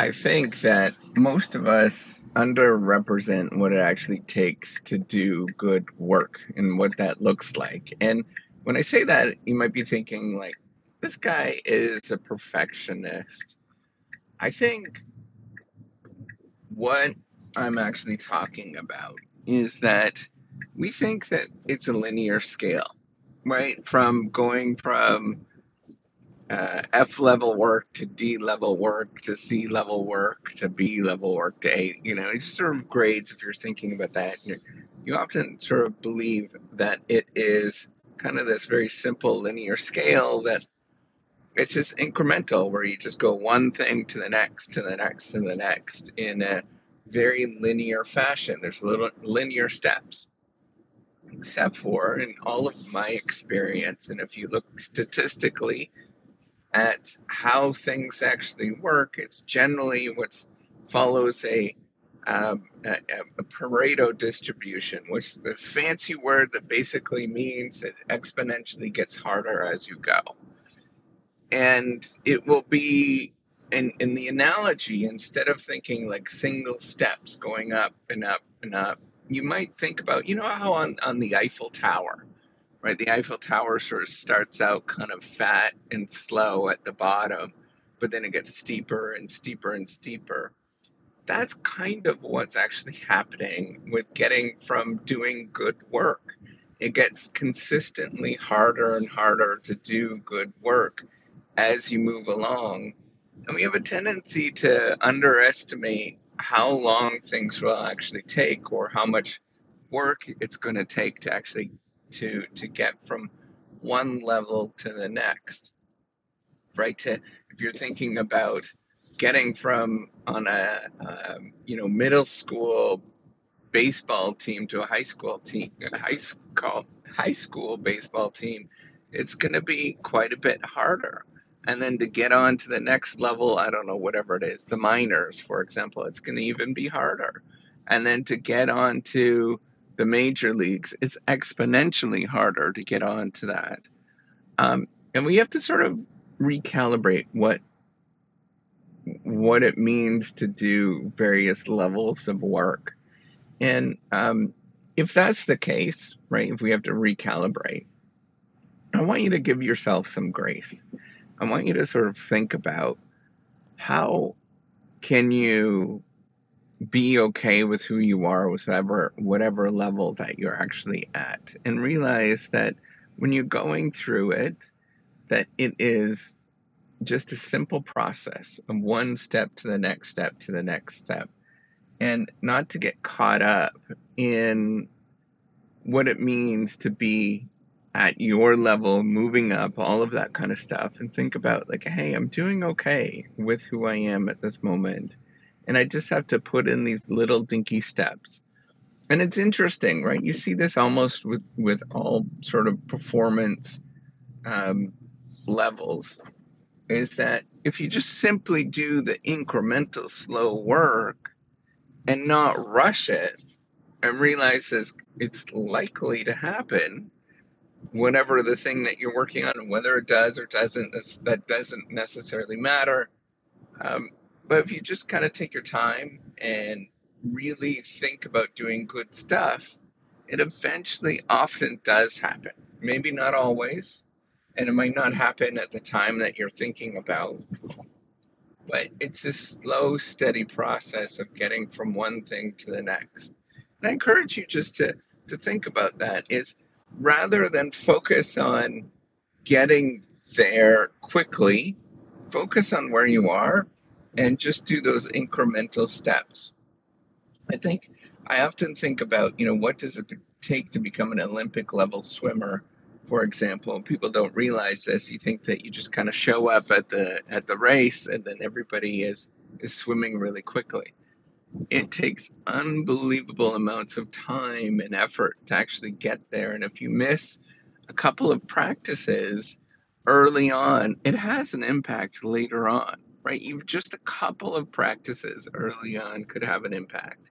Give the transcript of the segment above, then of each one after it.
I think that most of us underrepresent what it actually takes to do good work and what that looks like. And when I say that, you might be thinking, like, this guy is a perfectionist. I think what I'm actually talking about is that we think that it's a linear scale, right? From going from uh, F level work to D level work to C level work to B level work to A. You know, it's sort of grades if you're thinking about that. You, you often sort of believe that it is kind of this very simple linear scale that it's just incremental where you just go one thing to the next to the next to the next in a very linear fashion. There's little linear steps. Except for in all of my experience, and if you look statistically, at how things actually work, it's generally what follows a, um, a, a, Pareto distribution, which is a fancy word that basically means it exponentially gets harder as you go. And it will be, in, in the analogy, instead of thinking like single steps going up and up and up, you might think about, you know, how on, on the Eiffel Tower, right? The Eiffel Tower sort of starts out kind of fat and slow at the bottom, but then it gets steeper and steeper and steeper. That's kind of what's actually happening with getting from doing good work. It gets consistently harder and harder to do good work as you move along. And we have a tendency to underestimate how long things will actually take or how much work it's going to take to actually to to get from one level to the next right? To if you're thinking about getting from on a um, you know middle school baseball team to a high school team high school high school baseball team it's going to be quite a bit harder. And then to get on to the next level i don't know whatever it is the minors for example it's going to even be harder. And then to get on to the major leagues, it's exponentially harder to get onto that. Um, and we have to sort of recalibrate what what it means to do various levels of work. And um, if that's the case, right, if we have to recalibrate, I want you to give yourself some grace. I want you to sort of think about how can you be okay with who you are, whatever whatever level that you're actually at, and realize that when you're going through it, that it is just a simple process of one step to the next step to the next step, and not to get caught up in what it means to be at your level, moving up, all of that kind of stuff, and think about like, hey, I'm doing okay with who I am at this moment and I just have to put in these little dinky steps. And it's interesting, right? You see this almost with with all sort of performance um, levels. Is that if you just simply do the incremental slow work and not rush it and realize it's likely to happen, whatever the thing that you're working on, whether it does or doesn't, that doesn't necessarily matter. Um, but if you just kind of take your time and really think about doing good stuff, it eventually often does happen. Maybe not always, and it might not happen at the time that you're thinking about. But it's a slow, steady process of getting from one thing to the next. And I encourage you just to, to think about that is rather than focus on getting there quickly, focus on where you are and just do those incremental steps. I think I often think about, you know, what does it take to become an Olympic level swimmer? For example, people don't realize this. You think that you just kind of show up at the at the race and then everybody is is swimming really quickly. It takes unbelievable amounts of time and effort to actually get there. And if you miss a couple of practices early on, it has an impact later on right? You've just a couple of practices early on could have an impact.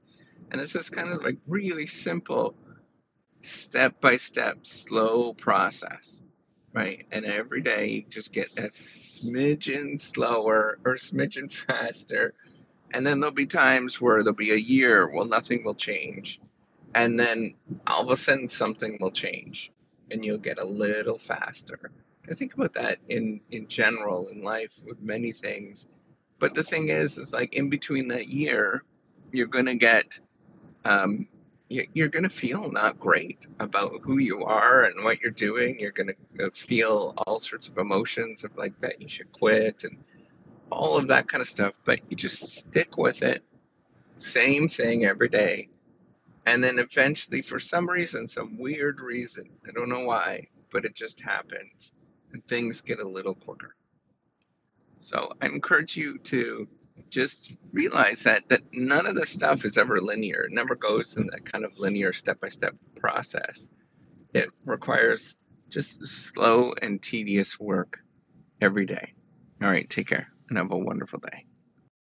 And it's just kind of like really simple, step by step, slow process, right? And every day you just get a smidgen slower or smidgen faster And then there'll be times where there'll be a year, well, nothing will change. And then all of a sudden something will change and you'll get a little faster. I think about that in, in general in life with many things. But the thing is, is like in between that year, you're to get, um, you- you're going to feel not great about who you are and what you're doing. You're going to feel all sorts of emotions of like that you should quit and all of that kind of stuff. But you just stick with it, same thing every day. And then eventually, for some reason, some weird reason, I don't know why, but it just happens and things get a little quicker. So I encourage you to just realize that that none of this stuff is ever linear. It never goes in that kind of linear step by step process. It requires just slow and tedious work every day. All right, take care and have a wonderful day.